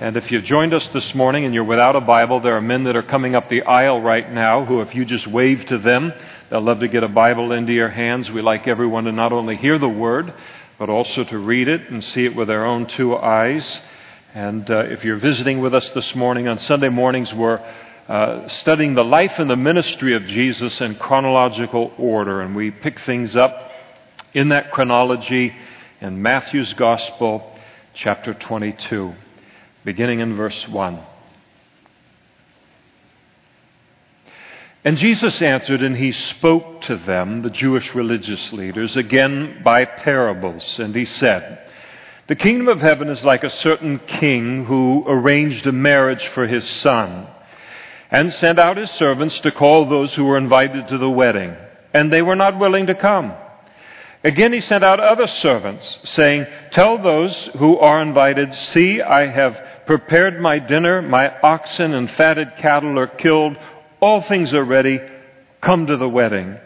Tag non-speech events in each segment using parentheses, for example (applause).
And if you've joined us this morning and you're without a Bible, there are men that are coming up the aisle right now who, if you just wave to them, they'll love to get a Bible into your hands. We like everyone to not only hear the Word, but also to read it and see it with their own two eyes. And uh, if you're visiting with us this morning, on Sunday mornings, we're uh, studying the life and the ministry of Jesus in chronological order. And we pick things up in that chronology in Matthew's Gospel, chapter 22 beginning in verse 1. And Jesus answered, and he spoke to them, the Jewish religious leaders, again by parables. And he said, The kingdom of heaven is like a certain king who arranged a marriage for his son, and sent out his servants to call those who were invited to the wedding. And they were not willing to come. Again, he sent out other servants, saying, Tell those who are invited, See, I have prepared my dinner, my oxen and fatted cattle are killed, all things are ready, come to the wedding.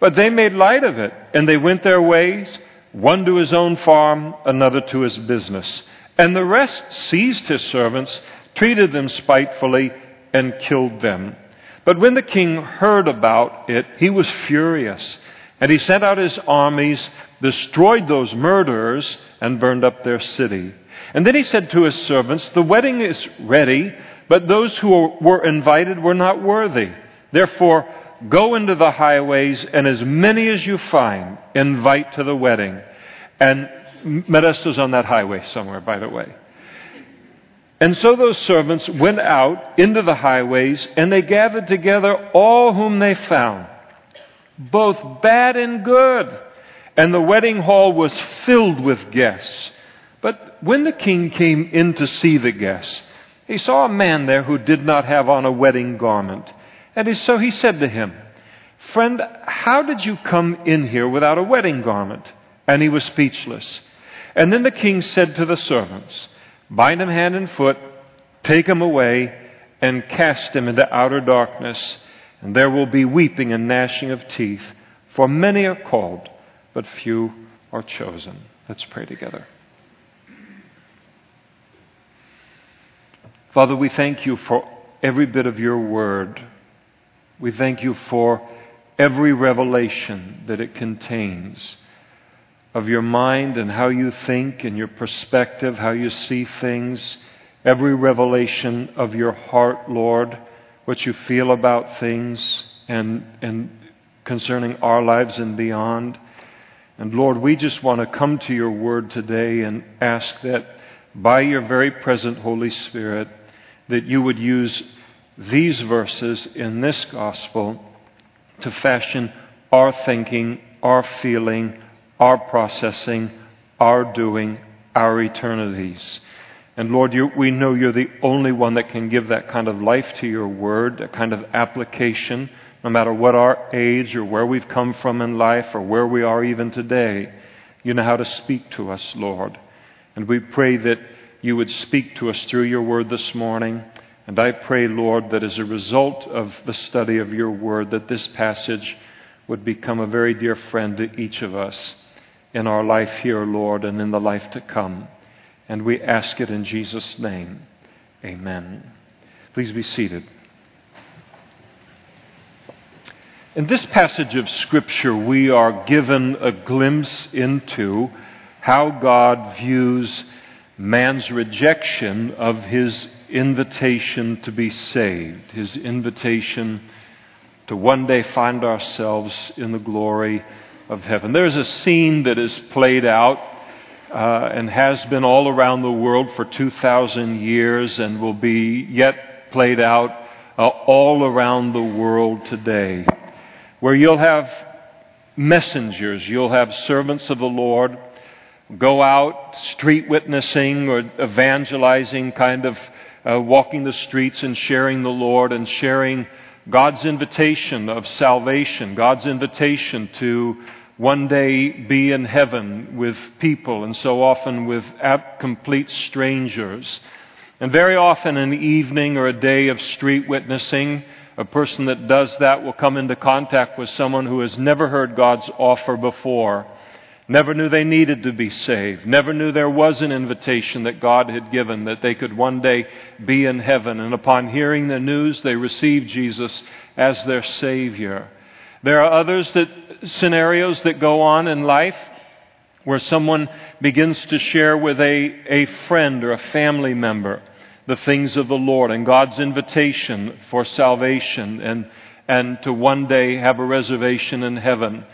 But they made light of it, and they went their ways, one to his own farm, another to his business. And the rest seized his servants, treated them spitefully, and killed them. But when the king heard about it, he was furious, and he sent out his armies, destroyed those murderers, and burned up their city. And then he said to his servants, The wedding is ready, but those who were invited were not worthy. Therefore, go into the highways, and as many as you find, invite to the wedding. And Modesto's on that highway somewhere, by the way. And so those servants went out into the highways, and they gathered together all whom they found, both bad and good. And the wedding hall was filled with guests. But when the king came in to see the guests, he saw a man there who did not have on a wedding garment. And so he said to him, Friend, how did you come in here without a wedding garment? And he was speechless. And then the king said to the servants, Bind him hand and foot, take him away, and cast him into outer darkness. And there will be weeping and gnashing of teeth, for many are called, but few are chosen. Let's pray together. Father, we thank you for every bit of your word. We thank you for every revelation that it contains of your mind and how you think and your perspective, how you see things, every revelation of your heart, Lord, what you feel about things and, and concerning our lives and beyond. And Lord, we just want to come to your word today and ask that by your very present Holy Spirit, that you would use these verses in this gospel to fashion our thinking, our feeling, our processing, our doing, our eternities. And Lord, you, we know you're the only one that can give that kind of life to your word, that kind of application, no matter what our age or where we've come from in life or where we are even today. You know how to speak to us, Lord. And we pray that you would speak to us through your word this morning. And I pray, Lord, that as a result of the study of your word, that this passage would become a very dear friend to each of us in our life here, Lord, and in the life to come. And we ask it in Jesus' name. Amen. Please be seated. In this passage of Scripture, we are given a glimpse into how God views man's rejection of his invitation to be saved, his invitation to one day find ourselves in the glory of heaven. There's a scene that is played out uh, and has been all around the world for 2,000 years and will be yet played out uh, all around the world today, where you'll have messengers, you'll have servants of the Lord go out street witnessing or evangelizing, kind of uh, walking the streets and sharing the Lord and sharing God's invitation of salvation, God's invitation to one day be in heaven with people, and so often with complete strangers. And very often, an evening or a day of street witnessing, a person that does that will come into contact with someone who has never heard God's offer before never knew they needed to be saved, never knew there was an invitation that God had given that they could one day be in heaven. And upon hearing the news, they received Jesus as their Savior. There are others that scenarios that go on in life where someone begins to share with a, a friend or a family member the things of the Lord and God's invitation for salvation and, and to one day have a reservation in heaven.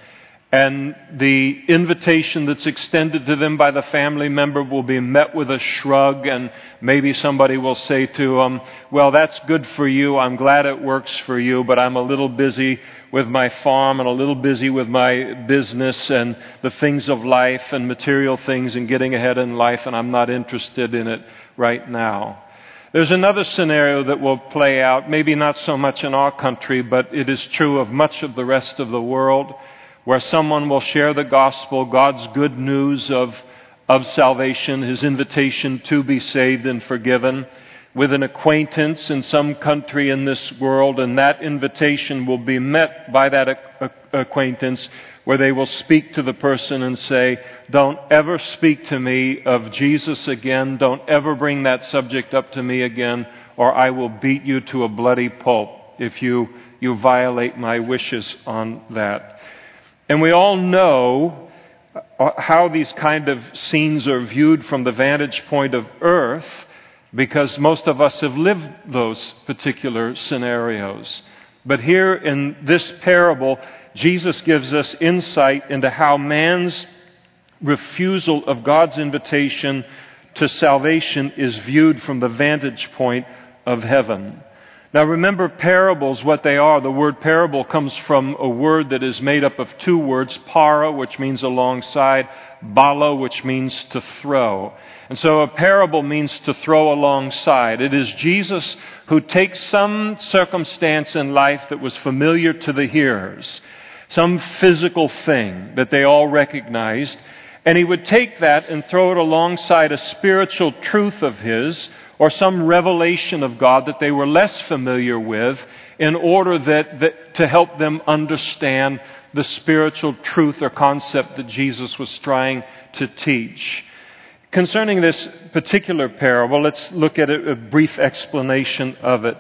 And the invitation that's extended to them by the family member will be met with a shrug, and maybe somebody will say to them, Well, that's good for you. I'm glad it works for you, but I'm a little busy with my farm and a little busy with my business and the things of life and material things and getting ahead in life, and I'm not interested in it right now. There's another scenario that will play out, maybe not so much in our country, but it is true of much of the rest of the world, where someone will share the gospel, God's good news of, of salvation, his invitation to be saved and forgiven, with an acquaintance in some country in this world, and that invitation will be met by that acquaintance where they will speak to the person and say, Don't ever speak to me of Jesus again. Don't ever bring that subject up to me again, or I will beat you to a bloody pulp if you, you violate my wishes on that. And we all know uh, how these kind of scenes are viewed from the vantage point of earth because most of us have lived those particular scenarios. But here in this parable, Jesus gives us insight into how man's refusal of God's invitation to salvation is viewed from the vantage point of heaven. Now remember parables, what they are. The word parable comes from a word that is made up of two words, para, which means alongside, bala, which means to throw. And so a parable means to throw alongside. It is Jesus who takes some circumstance in life that was familiar to the hearers some physical thing that they all recognized, and he would take that and throw it alongside a spiritual truth of his or some revelation of God that they were less familiar with in order that, that, to help them understand the spiritual truth or concept that Jesus was trying to teach. Concerning this particular parable, let's look at a, a brief explanation of it.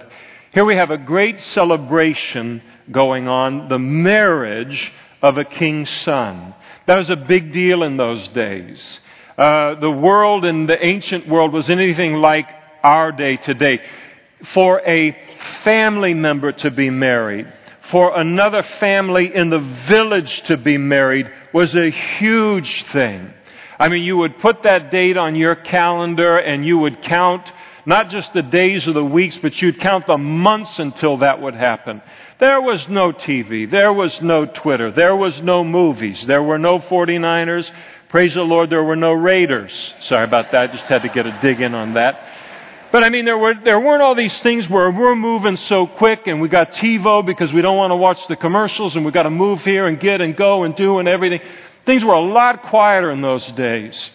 Here we have a great celebration going on the marriage of a king's son. That was a big deal in those days. Uh, the world in the ancient world was anything like our day today. For a family member to be married, for another family in the village to be married was a huge thing. I mean, you would put that date on your calendar and you would count not just the days or the weeks, but you'd count the months until that would happen. There was no TV. There was no Twitter. There was no movies. There were no 49ers. Praise the Lord, there were no Raiders. Sorry about that. I just had to get a dig in on that. But I mean, there, were, there weren't all these things where we're moving so quick and we got TiVo because we don't want to watch the commercials and we've got to move here and get and go and do and everything. Things were a lot quieter in those days.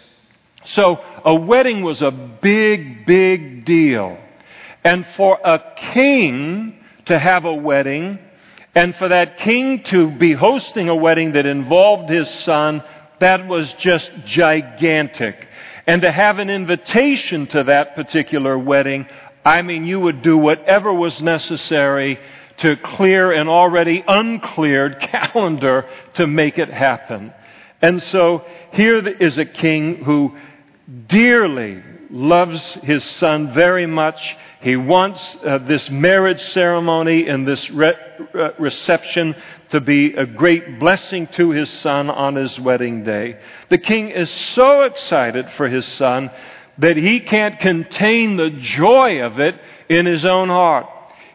So a wedding was a big, big deal. And for a king to have a wedding, and for that king to be hosting a wedding that involved his son, that was just gigantic. And to have an invitation to that particular wedding, I mean, you would do whatever was necessary to clear an already uncleared (laughs) calendar to make it happen. And so here is a king who dearly loves his son very much. He wants uh, this marriage ceremony and this re- uh, reception to be a great blessing to his son on his wedding day. The king is so excited for his son that he can't contain the joy of it in his own heart.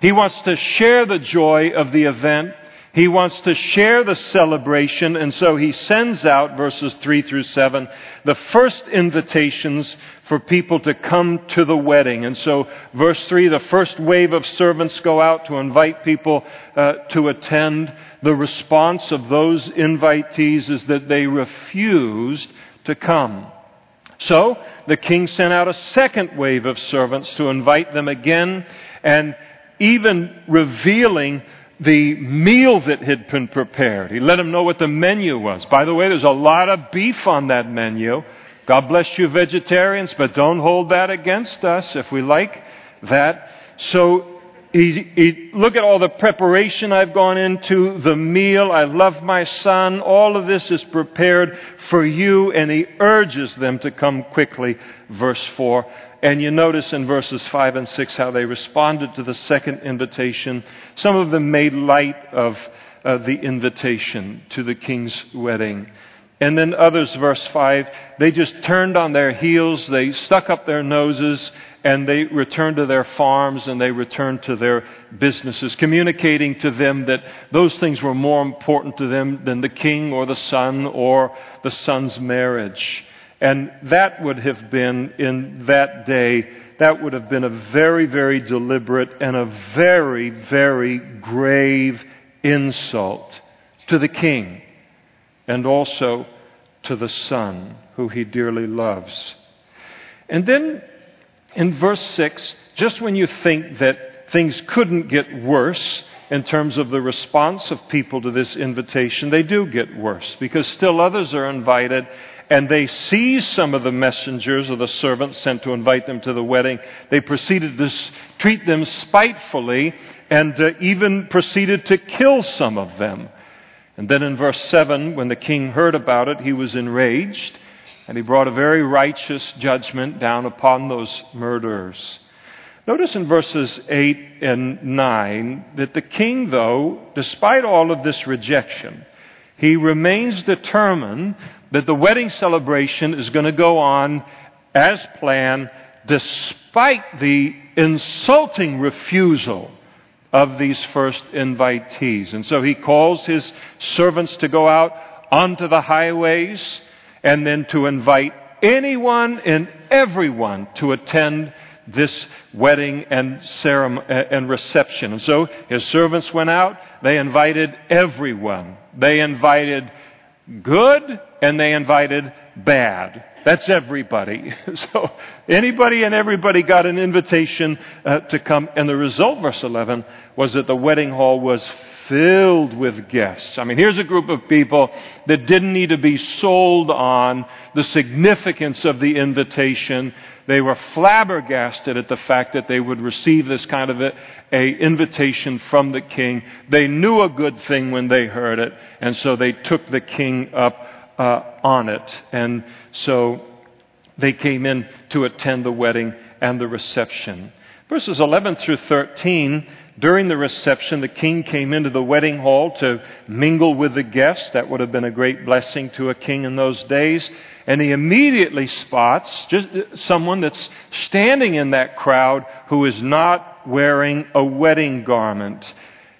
He wants to share the joy of the event he wants to share the celebration, and so he sends out, verses 3 through 7, the first invitations for people to come to the wedding. And so, verse 3, the first wave of servants go out to invite people uh, to attend. The response of those invitees is that they refused to come. So, the king sent out a second wave of servants to invite them again, and even revealing the meal that had been prepared. He let them know what the menu was. By the way, there's a lot of beef on that menu. God bless you, vegetarians, but don't hold that against us if we like that. So he, he, look at all the preparation I've gone into, the meal. I love my son. All of this is prepared for you, and he urges them to come quickly. Verse 4. And you notice in verses 5 and 6 how they responded to the second invitation. Some of them made light of uh, the invitation to the king's wedding. And then others, verse 5, they just turned on their heels, they stuck up their noses, and they returned to their farms and they returned to their businesses, communicating to them that those things were more important to them than the king or the son or the son's marriage. And that would have been, in that day, that would have been a very, very deliberate and a very, very grave insult to the king and also to the Son, who he dearly loves. And then in verse 6, just when you think that things couldn't get worse in terms of the response of people to this invitation, they do get worse because still others are invited and they seized some of the messengers or the servants sent to invite them to the wedding. They proceeded to treat them spitefully and uh, even proceeded to kill some of them. And then in verse 7, when the king heard about it, he was enraged, and he brought a very righteous judgment down upon those murderers. Notice in verses 8 and 9 that the king, though, despite all of this rejection, he remains determined that the wedding celebration is going to go on as planned, despite the insulting refusal of these first invitees. And so he calls his servants to go out onto the highways and then to invite anyone and everyone to attend this wedding and ceremony and reception. And so his servants went out, they invited everyone. They invited good and they invited bad. That's everybody. (laughs) So anybody and everybody got an invitation uh, to come. And the result, verse 11, was that the wedding hall was filled with guests. I mean, here's a group of people that didn't need to be sold on the significance of the invitation. They were flabbergasted at the fact that they would receive this kind of a, a invitation from the king. They knew a good thing when they heard it, and so they took the king up uh, on it. And so they came in to attend the wedding and the reception. Verses 11 through 13, during the reception, the king came into the wedding hall to mingle with the guests. That would have been a great blessing to a king in those days. And he immediately spots just someone that's standing in that crowd who is not wearing a wedding garment.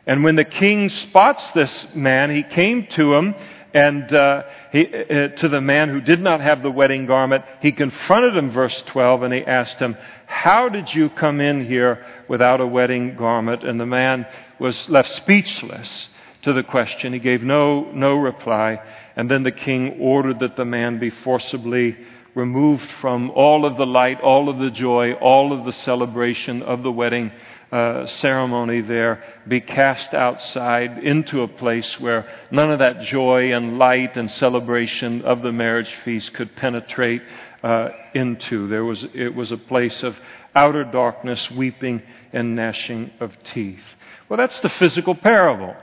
And when the king spots this man, he came to him and uh, he, uh, to the man who did not have the wedding garment, he confronted him, verse 12, and he asked him, How did you come in here without a wedding garment? And the man was left speechless to the question. He gave no, no reply. And then the king ordered that the man be forcibly removed from all of the light, all of the joy, all of the celebration of the wedding uh, ceremony there be cast outside into a place where none of that joy and light and celebration of the marriage feast could penetrate uh, into. There was, it was a place of outer darkness, weeping and gnashing of teeth. Well, that's the physical parable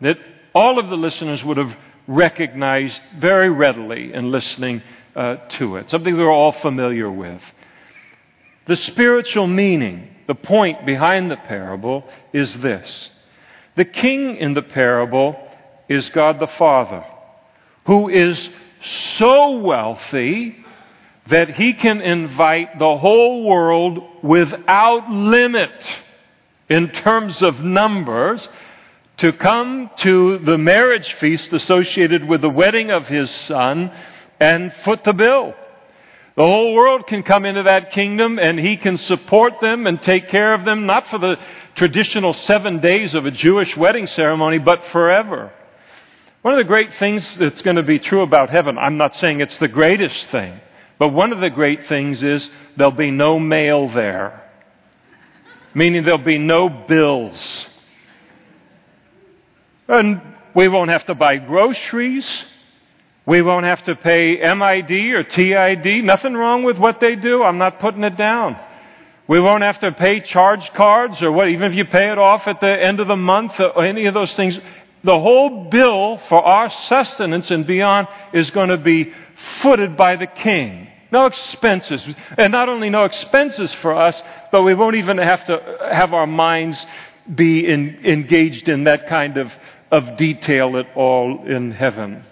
that all of the listeners would have recognized very readily in listening uh, to it, something they're all familiar with. The spiritual meaning the point behind the parable is this the king in the parable is God the Father, who is so wealthy that he can invite the whole world without limit in terms of numbers to come to the marriage feast associated with the wedding of his son and foot the bill. The whole world can come into that kingdom and he can support them and take care of them, not for the traditional seven days of a Jewish wedding ceremony, but forever. One of the great things that's going to be true about heaven, I'm not saying it's the greatest thing, but one of the great things is there'll be no mail there, meaning there'll be no bills. And we won't have to buy groceries. We won't have to pay MID or TID. Nothing wrong with what they do. I'm not putting it down. We won't have to pay charge cards or what, even if you pay it off at the end of the month or any of those things. The whole bill for our sustenance and beyond is going to be footed by the king. No expenses. And not only no expenses for us, but we won't even have to have our minds be in, engaged in that kind of, of detail at all in heaven.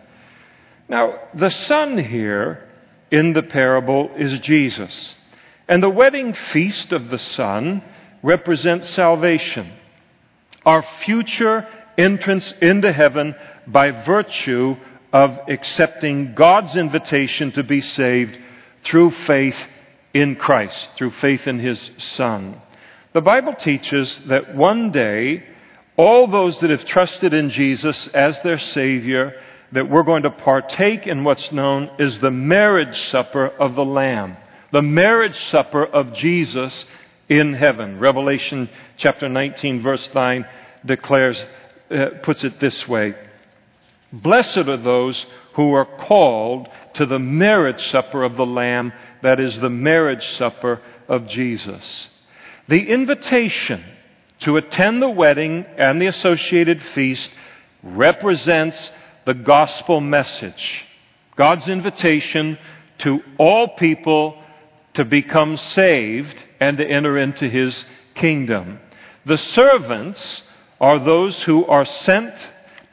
Now, the son here in the parable is Jesus. And the wedding feast of the Son represents salvation, our future entrance into heaven by virtue of accepting God's invitation to be saved through faith in Christ, through faith in His Son. The Bible teaches that one day all those that have trusted in Jesus as their Savior that we're going to partake in what's known as the marriage supper of the Lamb, the marriage supper of Jesus in heaven. Revelation chapter 19, verse 9 declares, uh, puts it this way Blessed are those who are called to the marriage supper of the Lamb, that is, the marriage supper of Jesus. The invitation to attend the wedding and the associated feast represents the gospel message, God's invitation to all people to become saved and to enter into his kingdom. The servants are those who are sent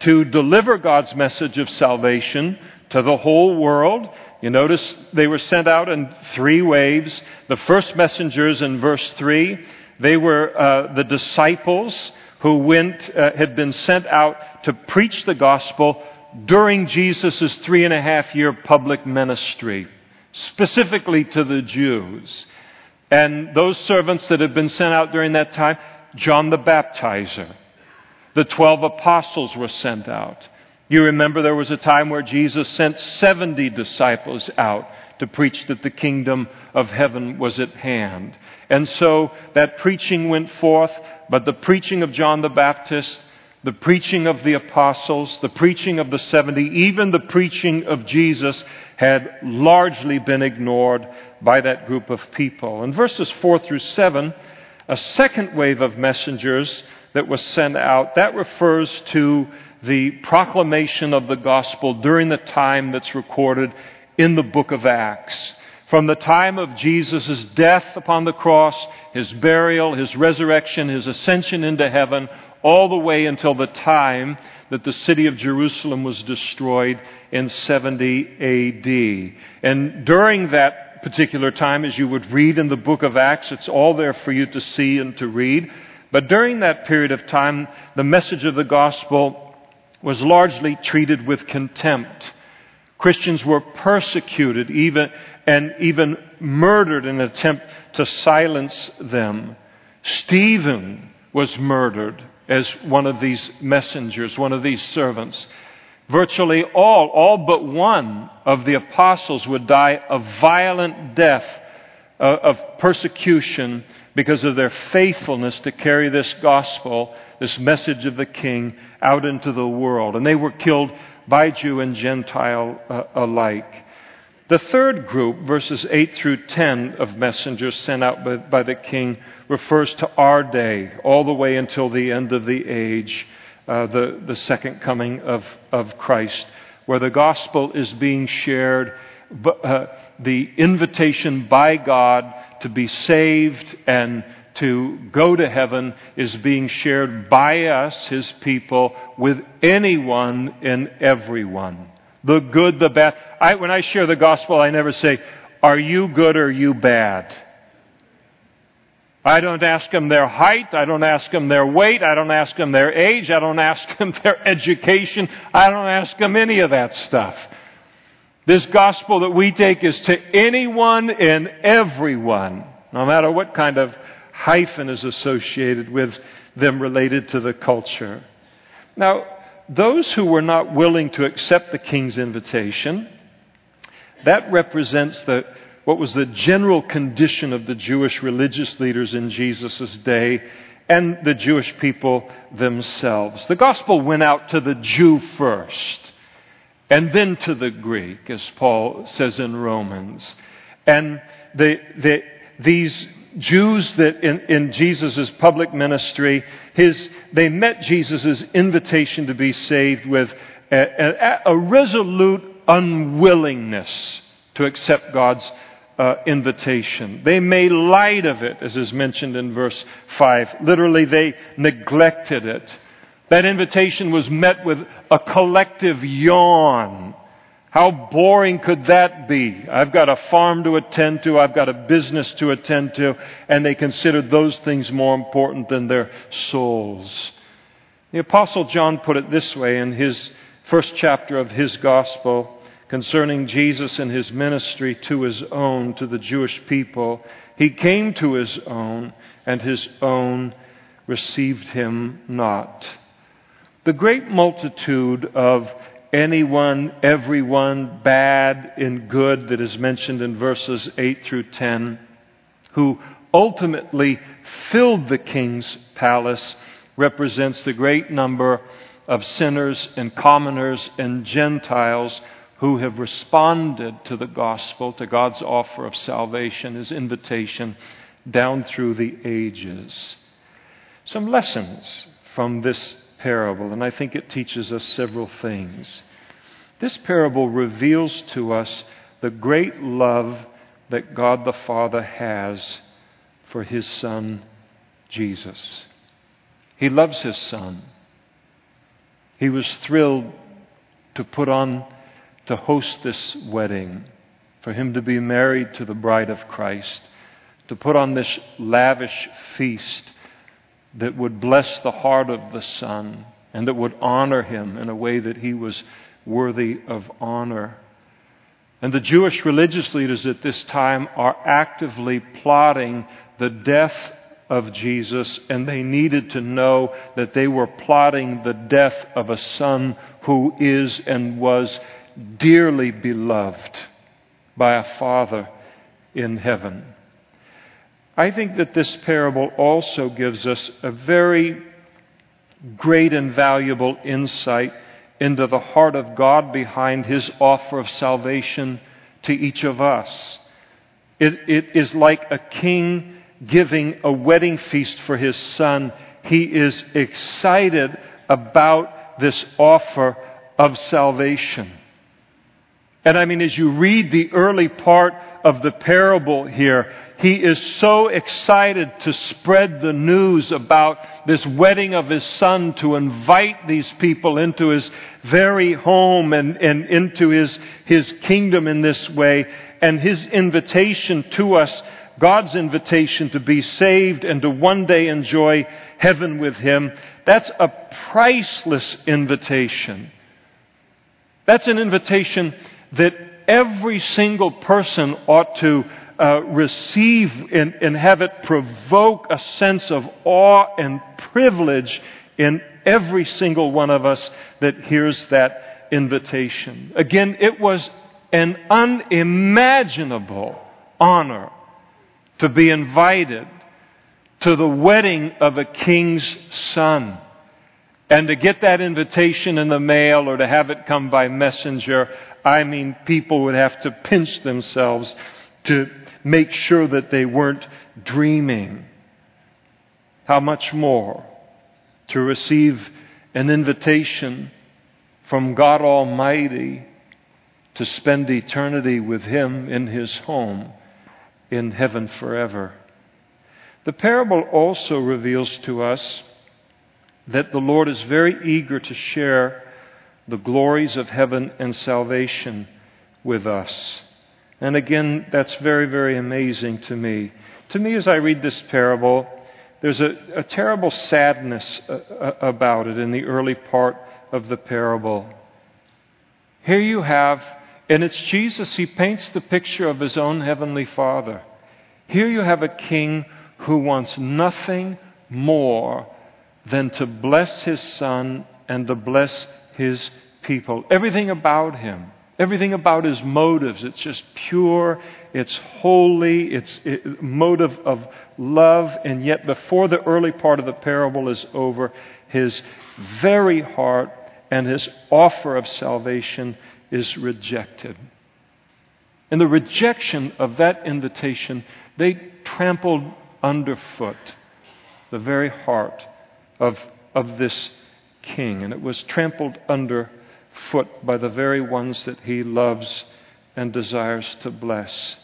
to deliver God's message of salvation to the whole world. You notice they were sent out in three waves. The first messengers in verse 3, they were uh, the disciples who went, uh, had been sent out to preach the gospel during Jesus' three and a half year public ministry, specifically to the Jews. And those servants that had been sent out during that time, John the Baptizer. The 12 apostles were sent out. You remember there was a time where Jesus sent 70 disciples out to preach that the kingdom of heaven was at hand. And so that preaching went forth, but the preaching of John the Baptist the preaching of the apostles, the preaching of the 70, even the preaching of Jesus had largely been ignored by that group of people. In verses 4 through 7, a second wave of messengers that was sent out, that refers to the proclamation of the gospel during the time that's recorded in the book of Acts. From the time of Jesus' death upon the cross, his burial, his resurrection, his ascension into heaven, all the way until the time that the city of Jerusalem was destroyed in 70 AD. And during that particular time, as you would read in the book of Acts, it's all there for you to see and to read. But during that period of time, the message of the gospel was largely treated with contempt. Christians were persecuted even, and even murdered in an attempt to silence them. Stephen was murdered as one of these messengers, one of these servants. Virtually all, all but one of the apostles would die a violent death of persecution because of their faithfulness to carry this gospel, this message of the king, out into the world. And they were killed by Jew and Gentile uh, alike. The third group, verses 8 through 10 of messengers sent out by, by, the king, refers to our day, all the way until the end of the age, uh, the, the second coming of, of Christ, where the gospel is being shared, uh, the invitation by God to be saved and to go to heaven is being shared by us, his people, with anyone and everyone the good, the bad. I, when I share the gospel, I never say, Are you good or you bad? I don't ask them their height. I don't ask them their weight. I don't ask them their age. I don't ask them (laughs) their education. I don't ask them any of that stuff. This gospel that we take is to anyone and everyone, no matter what kind of hyphen is associated with them related to the culture. Now, those who were not willing to accept the king's invitation, that represents the, what was the general condition of the Jewish religious leaders in Jesus' day and the Jewish people themselves. The gospel went out to the Jew first, and then to the Greek, as Paul says in Romans. And the, the, these Jews that in, in Jesus' public ministry, his, they met Jesus' invitation to be saved with a, a, a resolute unwillingness to accept God's uh, invitation. They made light of it, as is mentioned in verse 5. Literally, they neglected it. That invitation was met with a collective yawn. How boring could that be? I've got a farm to attend to, I've got a business to attend to, and they considered those things more important than their souls. The Apostle John put it this way in his first chapter of his gospel concerning Jesus and his ministry to his own, to the Jewish people. He came to his own, and his own received him not. The great multitude of anyone, everyone, bad and good that is mentioned in verses 8 through 10, who ultimately filled the king's palace, represents the great number of sinners and commoners and Gentiles who have responded to the gospel, to God's offer of salvation, his invitation down through the ages. Some lessons from this parable, and I think it teaches us several things. This parable reveals to us the great love that God the Father has for his Son, Jesus. He loves his Son. He was thrilled to put on to host this wedding, for him to be married to the bride of Christ, to put on this lavish feast that would bless the heart of the Son and that would honor him in a way that he was worthy of honor. And the Jewish religious leaders at this time are actively plotting the death of Jesus, and they needed to know that they were plotting the death of a son who is and was dearly beloved by a Father in heaven. I think that this parable also gives us a very great and valuable insight into the heart of God behind His offer of salvation to each of us. It, it is like a king giving a wedding feast for his son. He is excited about this offer of salvation. And I mean, as you read the early part of the parable here, he is so excited to spread the news about this wedding of his son, to invite these people into his very home and, and into his, his kingdom in this way. And his invitation to us, God's invitation to be saved and to one day enjoy heaven with him, that's a priceless invitation. That's an invitation that every single person ought to uh, receive and, and have it provoke a sense of awe and privilege in every single one of us that hears that invitation. Again, it was an unimaginable honor to be invited to the wedding of a king's son. And to get that invitation in the mail or to have it come by messenger, I mean, people would have to pinch themselves to make sure that they weren't dreaming. How much more to receive an invitation from God Almighty to spend eternity with Him in His home in heaven forever. The parable also reveals to us that the Lord is very eager to share the glories of heaven and salvation with us. And again, that's very, very amazing to me. To me, as I read this parable, there's a, a terrible sadness uh, uh, about it in the early part of the parable. Here you have, and it's Jesus, he paints the picture of his own heavenly Father. Here you have a king who wants nothing more than to bless his son and to bless his people. Everything about him Everything about his motives, it's just pure, it's holy, it's a motive of love, and yet before the early part of the parable is over, his very heart and his offer of salvation is rejected. In the rejection of that invitation, they trampled underfoot the very heart of, of this king, and it was trampled underfoot by the very ones that he loves and desires to bless.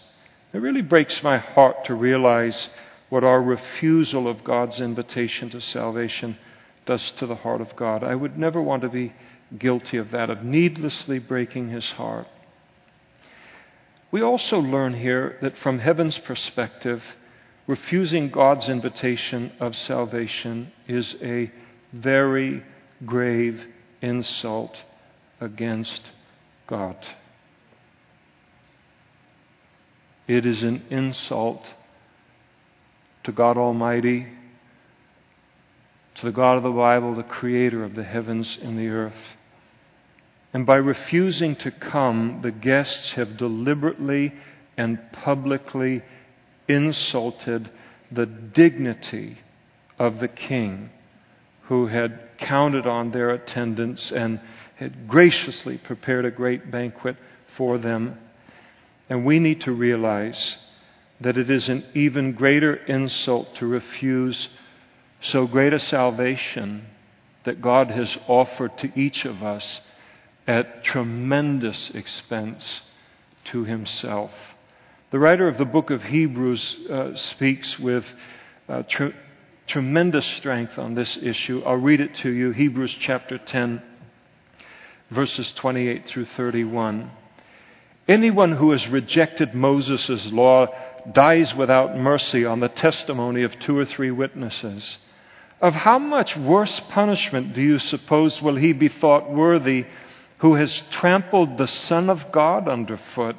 It really breaks my heart to realize what our refusal of God's invitation to salvation does to the heart of God. I would never want to be guilty of that, of needlessly breaking his heart. We also learn here that from heaven's perspective, refusing God's invitation of salvation is a very grave insult against God. It is an insult to God Almighty, to the God of the Bible, the creator of the heavens and the earth. And by refusing to come, the guests have deliberately and publicly insulted the dignity of the king who had counted on their attendance and had graciously prepared a great banquet for them. And we need to realize that it is an even greater insult to refuse so great a salvation that God has offered to each of us at tremendous expense to himself. The writer of the book of Hebrews uh, speaks with uh, tr- tremendous strength on this issue. I'll read it to you Hebrews chapter 10, verses 28 through 31. Anyone who has rejected Moses' law dies without mercy on the testimony of two or three witnesses. Of how much worse punishment do you suppose will he be thought worthy who has trampled the Son of God underfoot,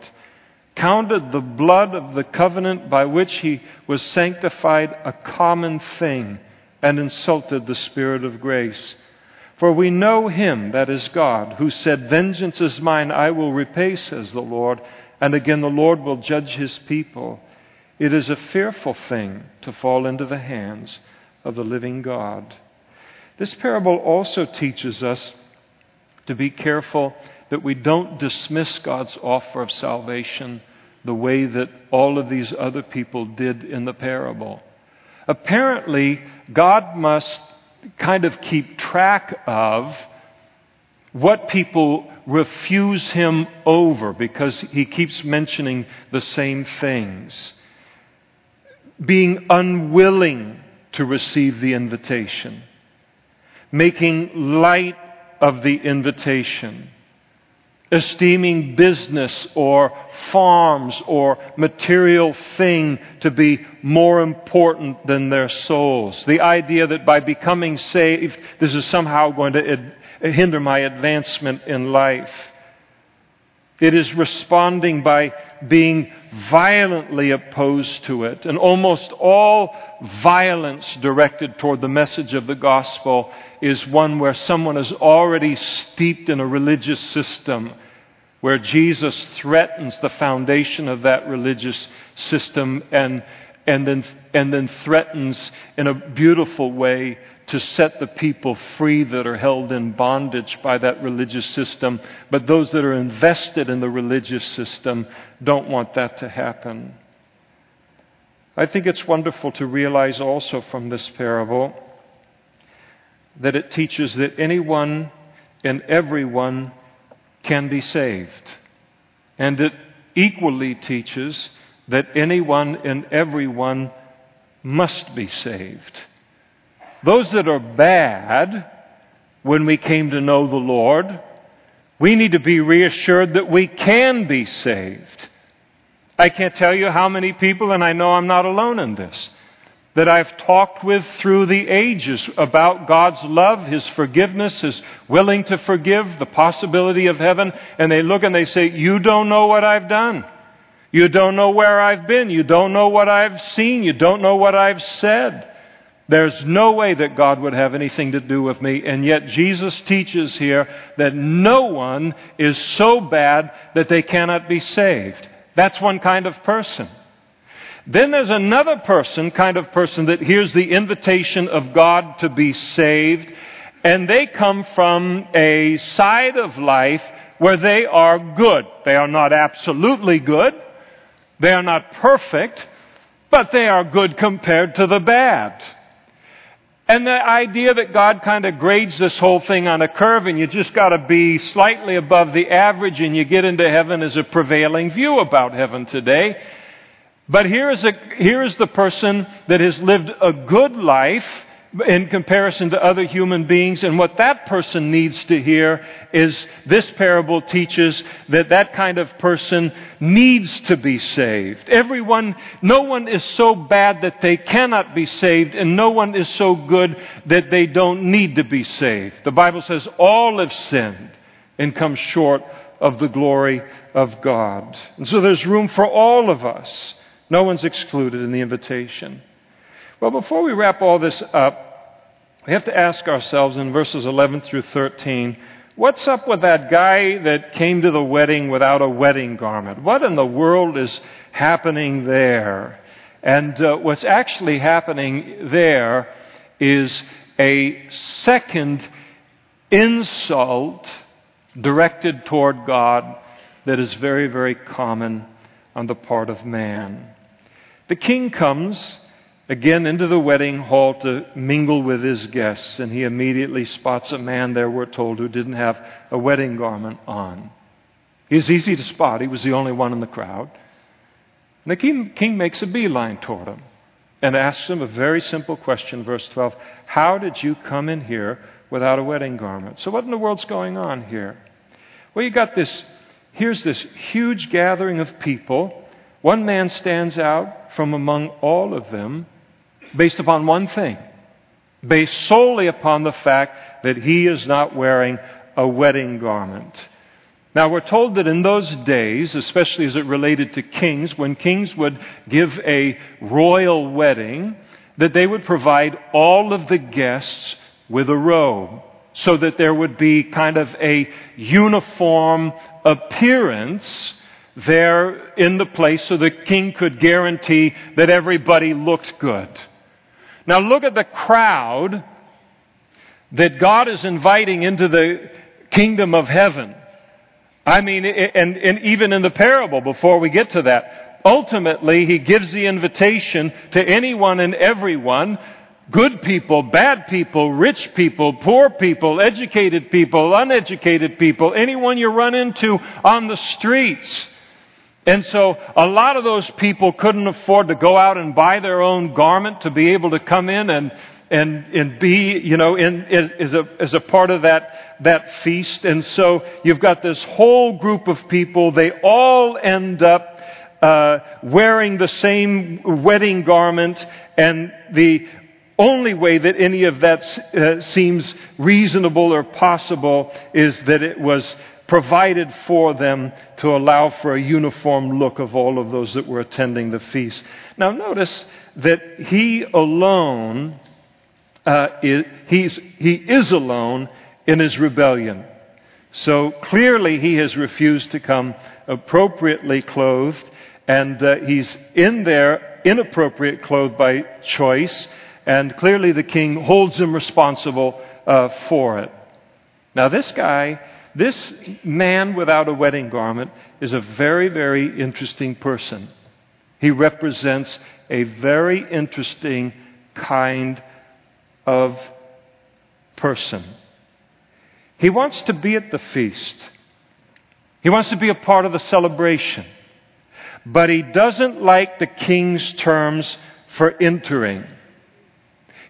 counted the blood of the covenant by which he was sanctified a common thing, and insulted the Spirit of grace? For we know him, that is God, who said, Vengeance is mine, I will repay, says the Lord. And again, the Lord will judge his people. It is a fearful thing to fall into the hands of the living God. This parable also teaches us to be careful that we don't dismiss God's offer of salvation the way that all of these other people did in the parable. Apparently, God must kind of keep track of what people refuse him over because he keeps mentioning the same things. Being unwilling to receive the invitation, making light of the invitation, esteeming business or farms or material thing to be more important than their souls. The idea that by becoming saved, this is somehow going to hinder my advancement in life. It is responding by being violently opposed to it. And almost all violence directed toward the message of the gospel is one where someone is already steeped in a religious system, where Jesus threatens the foundation of that religious system and, and, then, and then threatens in a beautiful way to set the people free that are held in bondage by that religious system. But those that are invested in the religious system don't want that to happen. I think it's wonderful to realize also from this parable that it teaches that anyone and everyone can be saved. And it equally teaches that anyone and everyone must be saved. Those that are bad, when we came to know the Lord, we need to be reassured that we can be saved. I can't tell you how many people, and I know I'm not alone in this, that I've talked with through the ages about God's love, His forgiveness, His willing to forgive, the possibility of heaven, and they look and they say, You don't know what I've done. You don't know where I've been. You don't know what I've seen. You don't know what I've said. There's no way that God would have anything to do with me. And yet Jesus teaches here that no one is so bad that they cannot be saved. That's one kind of person. Then there's another person, kind of person, that hears the invitation of God to be saved, and they come from a side of life where they are good. They are not absolutely good, they are not perfect, but they are good compared to the bad. And the idea that God kind of grades this whole thing on a curve and you just got to be slightly above the average and you get into heaven is a prevailing view about heaven today. But here is, a, here is the person that has lived a good life in comparison to other human beings. And what that person needs to hear is this parable teaches that that kind of person needs to be saved. Everyone, no one is so bad that they cannot be saved, and no one is so good that they don't need to be saved. The Bible says all have sinned and come short of the glory of God. And so there's room for all of us. No one's excluded in the invitation. Well, before we wrap all this up, we have to ask ourselves in verses 11 through 13 what's up with that guy that came to the wedding without a wedding garment? What in the world is happening there? And uh, what's actually happening there is a second insult directed toward God that is very, very common on the part of man. The king comes again into the wedding hall to mingle with his guests, and he immediately spots a man there, we're told, who didn't have a wedding garment on. He was easy to spot, he was the only one in the crowd. And the king, king makes a beeline toward him and asks him a very simple question, verse 12 How did you come in here without a wedding garment? So, what in the world's going on here? Well, you got this, here's this huge gathering of people. One man stands out from among all of them based upon one thing, based solely upon the fact that he is not wearing a wedding garment. Now, we're told that in those days, especially as it related to kings, when kings would give a royal wedding, that they would provide all of the guests with a robe so that there would be kind of a uniform appearance there in the place so the king could guarantee that everybody looked good. Now look at the crowd that God is inviting into the kingdom of heaven. I mean, and, and even in the parable, before we get to that, ultimately, he gives the invitation to anyone and everyone good people, bad people, rich people, poor people, educated people, uneducated people, anyone you run into on the streets. And so a lot of those people couldn't afford to go out and buy their own garment to be able to come in and, and, and be, you know, in, as, a, as a part of that, that feast. And so you've got this whole group of people. They all end up uh, wearing the same wedding garment. And the only way that any of that uh, seems reasonable or possible is that it was provided for them to allow for a uniform look of all of those that were attending the feast. Now, notice that he alone, uh, is, he is alone in his rebellion. So clearly, he has refused to come appropriately clothed, and uh, he's in there inappropriate clothed by choice, and clearly the king holds him responsible uh, for it. Now, this guy this man without a wedding garment is a very, very interesting person. He represents a very interesting kind of person. He wants to be at the feast. He wants to be a part of the celebration. But he doesn't like the king's terms for entering.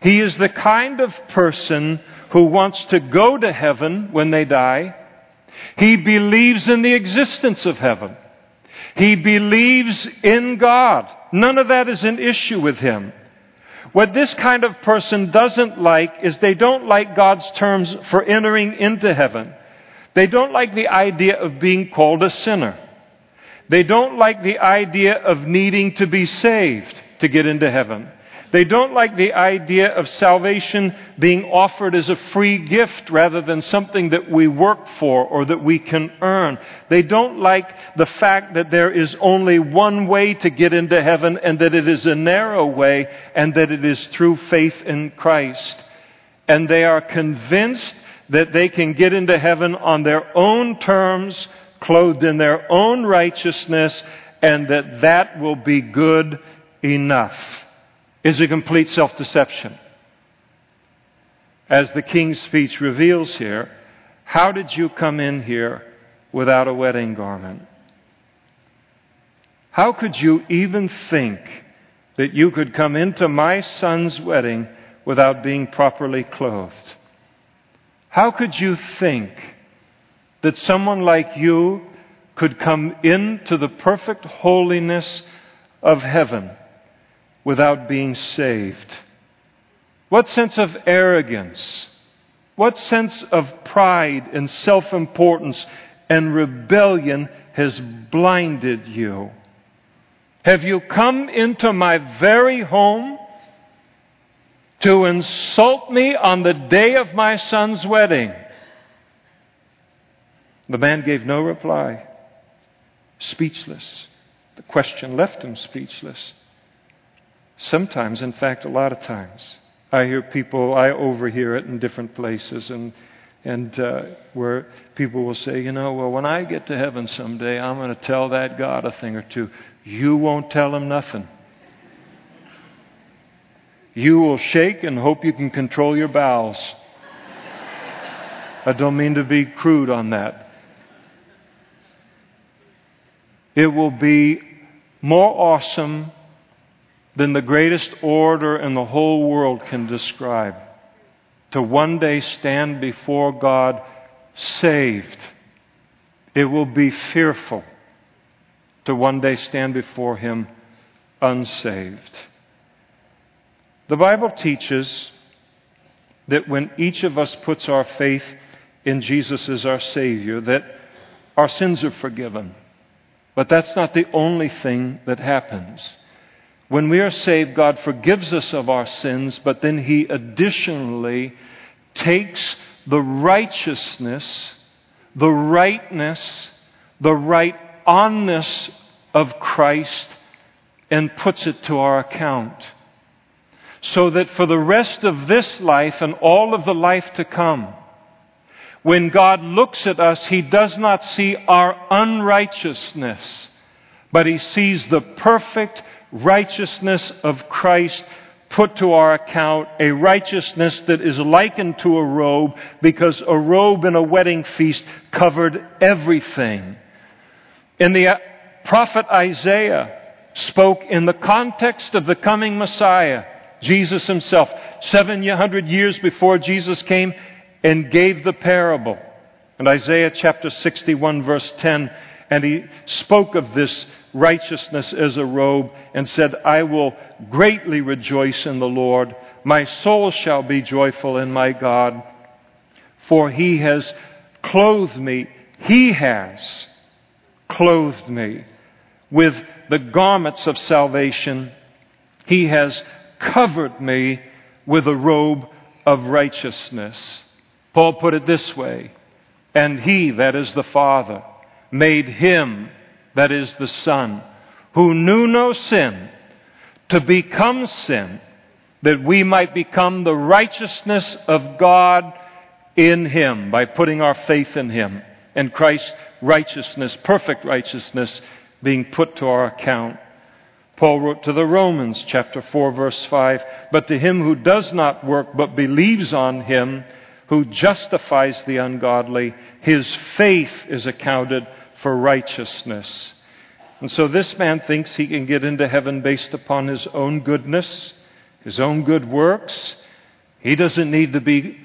He is the kind of person who wants to go to heaven when they die he believes in the existence of heaven. He believes in God. None of that is an issue with him. What this kind of person doesn't like is they don't like God's terms for entering into heaven. They don't like the idea of being called a sinner. They don't like the idea of needing to be saved to get into heaven. They don't like the idea of salvation being offered as a free gift rather than something that we work for or that we can earn. They don't like the fact that there is only one way to get into heaven and that it is a narrow way and that it is through faith in Christ. And they are convinced that they can get into heaven on their own terms, clothed in their own righteousness, and that that will be good enough. Is a complete self deception. As the king's speech reveals here, how did you come in here without a wedding garment? How could you even think that you could come into my son's wedding without being properly clothed? How could you think that someone like you could come into the perfect holiness of heaven without being saved? What sense of arrogance, what sense of pride and self importance and rebellion has blinded you? Have you come into my very home to insult me on the day of my son's wedding? The man gave no reply, speechless. The question left him speechless. Sometimes, in fact, a lot of times, I hear people, I overhear it in different places, and, and uh, where people will say, you know, well, when I get to heaven someday, I'm going to tell that God a thing or two. You won't tell him nothing. You will shake and hope you can control your bowels. I don't mean to be crude on that. It will be more awesome than the greatest orator in the whole world can describe. To one day stand before God saved. It will be fearful to one day stand before Him unsaved. The Bible teaches that when each of us puts our faith in Jesus as our Savior, that our sins are forgiven. But that's not the only thing that happens. When we are saved, God forgives us of our sins, but then He additionally takes the righteousness, the rightness, the right onness of Christ and puts it to our account. So that for the rest of this life and all of the life to come, when God looks at us, He does not see our unrighteousness, but He sees the perfect righteousness of Christ put to our account, a righteousness that is likened to a robe, because a robe in a wedding feast covered everything. In the uh, prophet Isaiah spoke in the context of the coming Messiah, Jesus himself, 700 years before Jesus came, and gave the parable. In Isaiah chapter 61, verse 10, and he spoke of this righteousness as a robe and said, I will greatly rejoice in the Lord. My soul shall be joyful in my God, for he has clothed me. He has clothed me with the garments of salvation. He has covered me with a robe of righteousness. Paul put it this way And he, that is the Father, made him that is the Son, who knew no sin, to become sin, that we might become the righteousness of God in Him by putting our faith in Him and Christ's righteousness, perfect righteousness, being put to our account. Paul wrote to the Romans, chapter 4, verse 5 But to him who does not work, but believes on him who justifies the ungodly, his faith is accounted for righteousness. And so this man thinks he can get into heaven based upon his own goodness, his own good works. He doesn't need to be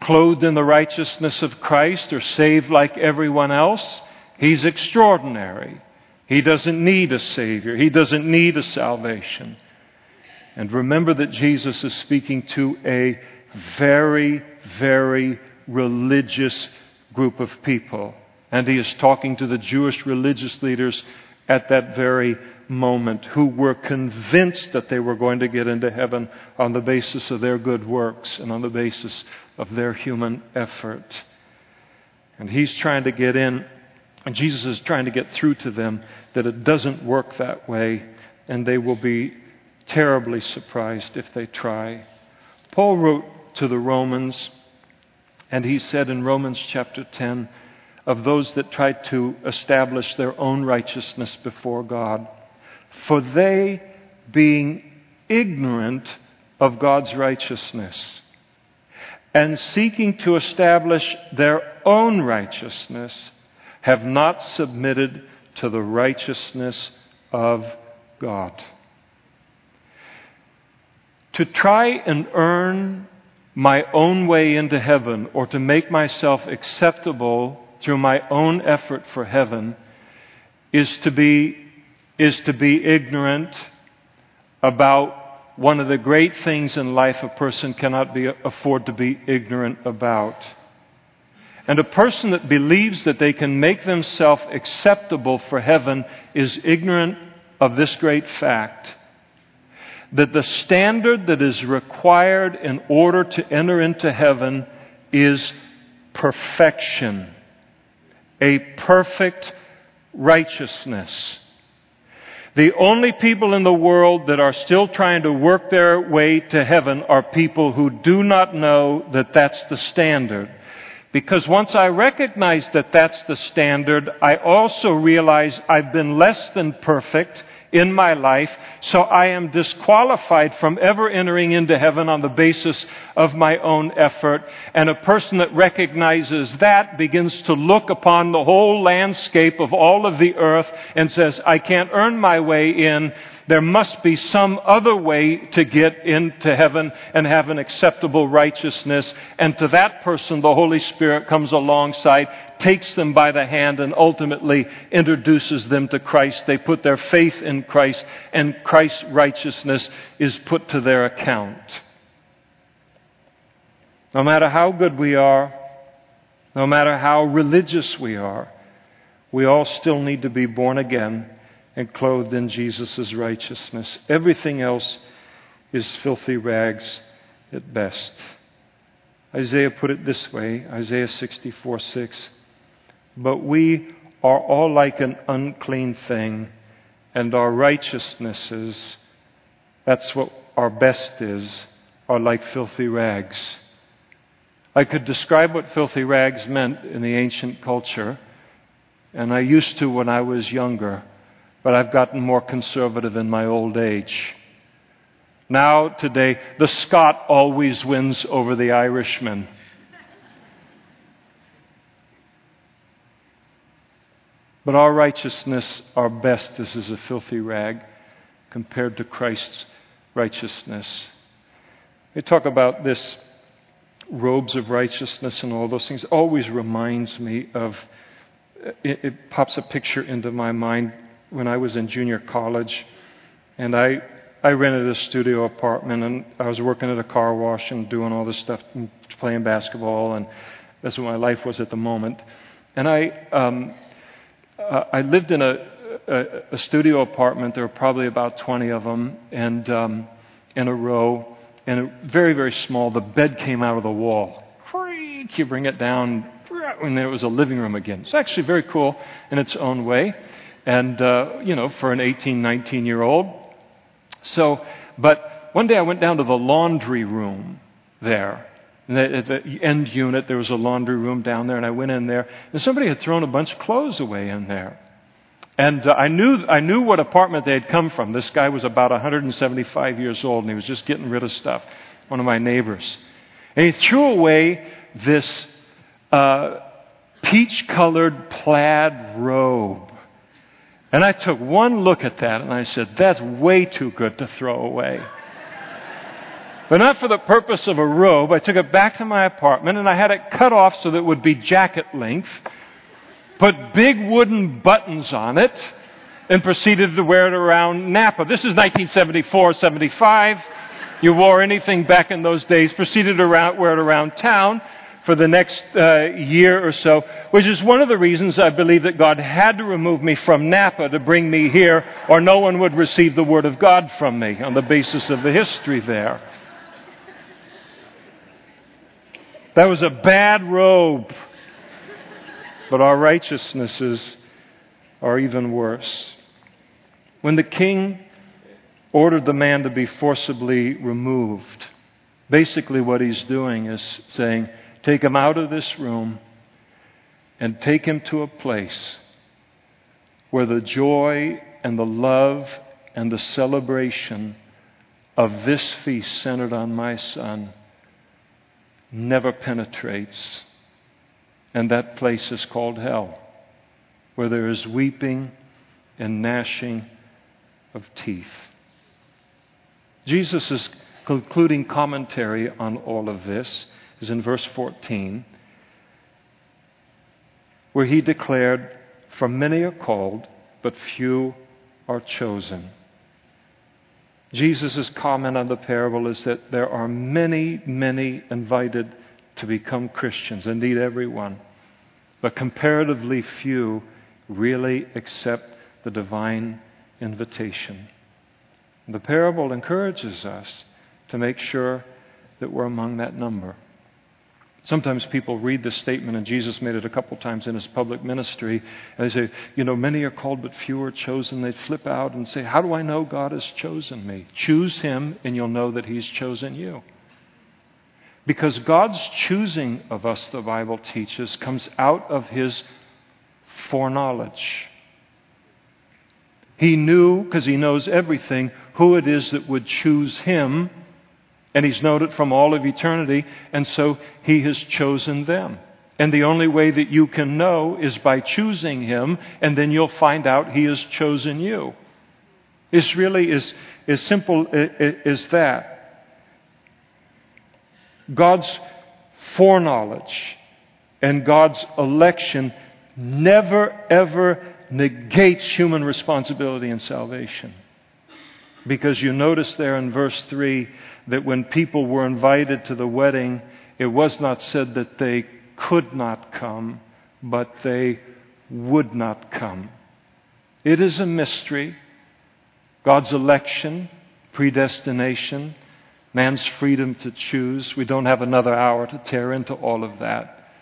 clothed in the righteousness of Christ or saved like everyone else. He's extraordinary. He doesn't need a Savior, he doesn't need a salvation. And remember that Jesus is speaking to a very, very religious group of people. And he is talking to the Jewish religious leaders at that very moment who were convinced that they were going to get into heaven on the basis of their good works and on the basis of their human effort. And he's trying to get in, and Jesus is trying to get through to them that it doesn't work that way, and they will be terribly surprised if they try. Paul wrote to the Romans, and he said in Romans chapter 10 of those that tried to establish their own righteousness before God, for they, being ignorant of God's righteousness, and seeking to establish their own righteousness, have not submitted to the righteousness of God. To try and earn my own way into heaven or to make myself acceptable through my own effort for heaven is to be, is to be ignorant about one of the great things in life a person cannot be, afford to be ignorant about. And a person that believes that they can make themselves acceptable for heaven is ignorant of this great fact that the standard that is required in order to enter into heaven is perfection, a perfect righteousness. The only people in the world that are still trying to work their way to heaven are people who do not know that that's the standard. Because once I recognize that that's the standard, I also realize I've been less than perfect in my life, so I am disqualified from ever entering into heaven on the basis of my own effort. And a person that recognizes that begins to look upon the whole landscape of all of the earth and says, I can't earn my way in. There must be some other way to get into heaven and have an acceptable righteousness. And to that person, the Holy Spirit comes alongside, takes them by the hand, and ultimately introduces them to Christ. They put their faith in Christ, and Christ's righteousness is put to their account. No matter how good we are, no matter how religious we are, we all still need to be born again and clothed in Jesus' righteousness. Everything else is filthy rags at best. Isaiah put it this way Isaiah 64 6. But we are all like an unclean thing, and our righteousnesses, that's what our best is, are like filthy rags. I could describe what filthy rags meant in the ancient culture, and I used to when I was younger but I've gotten more conservative in my old age. Now, today, the Scot always wins over the Irishman. But our righteousness, our best, This is a filthy rag compared to Christ's righteousness. They talk about this robes of righteousness and all those things. It always reminds me of, it, it pops a picture into my mind when I was in junior college, and I I rented a studio apartment, and I was working at a car wash and doing all this stuff, and playing basketball, and that's what my life was at the moment. And I um, I lived in a, a, a studio apartment. There were probably about 20 of them, and um, in a row, and very very small. The bed came out of the wall. Creak! You bring it down, and there was a living room again. It's actually very cool in its own way and uh, you know, for an 18, 19 year old. So, but one day I went down to the laundry room there. At the end unit, there was a laundry room down there, and I went in there, and somebody had thrown a bunch of clothes away in there. And uh, I knew I knew what apartment they had come from. This guy was about 175 years old, and he was just getting rid of stuff. One of my neighbors, and he threw away this uh, peach-colored plaid robe and I took one look at that and I said, that's way too good to throw away. (laughs) but not for the purpose of a robe. I took it back to my apartment and I had it cut off so that it would be jacket length, put big wooden buttons on it, and proceeded to wear it around Napa. This is 1974, 75. You wore anything back in those days, proceeded to wear it around town for the next uh, year or so, which is one of the reasons I believe that God had to remove me from Napa to bring me here, or no one would receive the Word of God from me on the basis of the history there. That was a bad robe. But our righteousnesses are even worse. When the king ordered the man to be forcibly removed, basically what he's doing is saying, Take him out of this room and take him to a place where the joy and the love and the celebration of this feast centered on my son never penetrates. And that place is called hell, where there is weeping and gnashing of teeth. Jesus' concluding commentary on all of this is in verse 14, where he declared, For many are called, but few are chosen. Jesus' comment on the parable is that there are many, many invited to become Christians, indeed, everyone, but comparatively few really accept the divine invitation. The parable encourages us to make sure that we're among that number. Sometimes people read this statement, and Jesus made it a couple times in his public ministry, and they say, You know, many are called, but few are chosen. They flip out and say, How do I know God has chosen me? Choose him, and you'll know that he's chosen you. Because God's choosing of us, the Bible teaches, comes out of his foreknowledge. He knew, because he knows everything, who it is that would choose him and He's known it from all of eternity, and so He has chosen them. And the only way that you can know is by choosing Him, and then you'll find out He has chosen you. It's really as, as simple as that. God's foreknowledge and God's election never, ever negates human responsibility in salvation. Because you notice there in verse 3 that when people were invited to the wedding, it was not said that they could not come, but they would not come. It is a mystery. God's election, predestination, man's freedom to choose. We don't have another hour to tear into all of that.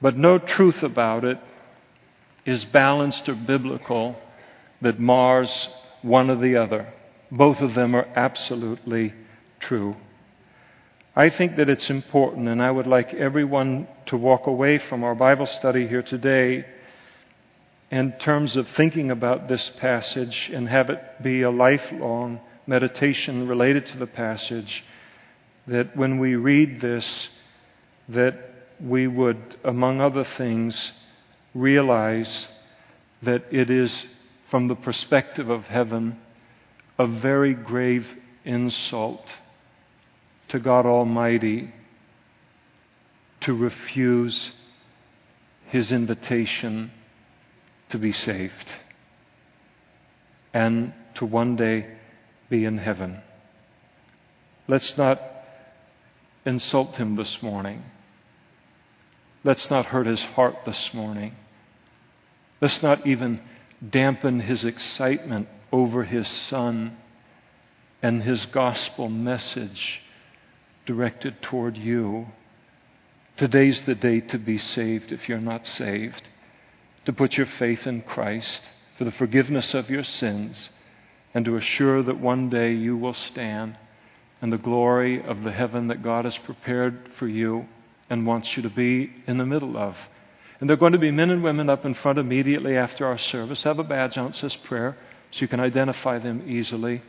But no truth about it is balanced or biblical that mars one or the other. Both of them are absolutely true. I think that it's important, and I would like everyone to walk away from our Bible study here today in terms of thinking about this passage and have it be a lifelong meditation related to the passage. That when we read this, that we would, among other things, realize that it is from the perspective of heaven, a very grave insult to God Almighty to refuse his invitation to be saved and to one day be in heaven. Let's not insult him this morning. Let's not hurt his heart this morning. Let's not even dampen his excitement over his son and his gospel message directed toward you. Today's the day to be saved if you're not saved, to put your faith in Christ for the forgiveness of your sins, and to assure that one day you will stand in the glory of the heaven that God has prepared for you and wants you to be in the middle of. And there are going to be men and women up in front immediately after our service. Have a badge on that says prayer so you can identify them easily.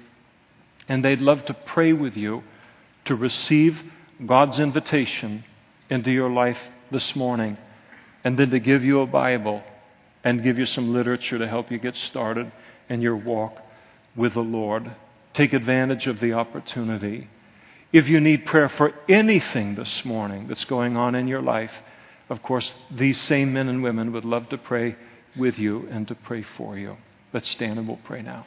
And they'd love to pray with you to receive God's invitation into your life this morning and then to give you a Bible and give you some literature to help you get started in your walk with the Lord. Take advantage of the opportunity. If you need prayer for anything this morning that's going on in your life, of course, these same men and women would love to pray with you and to pray for you. Let's stand and we'll pray now.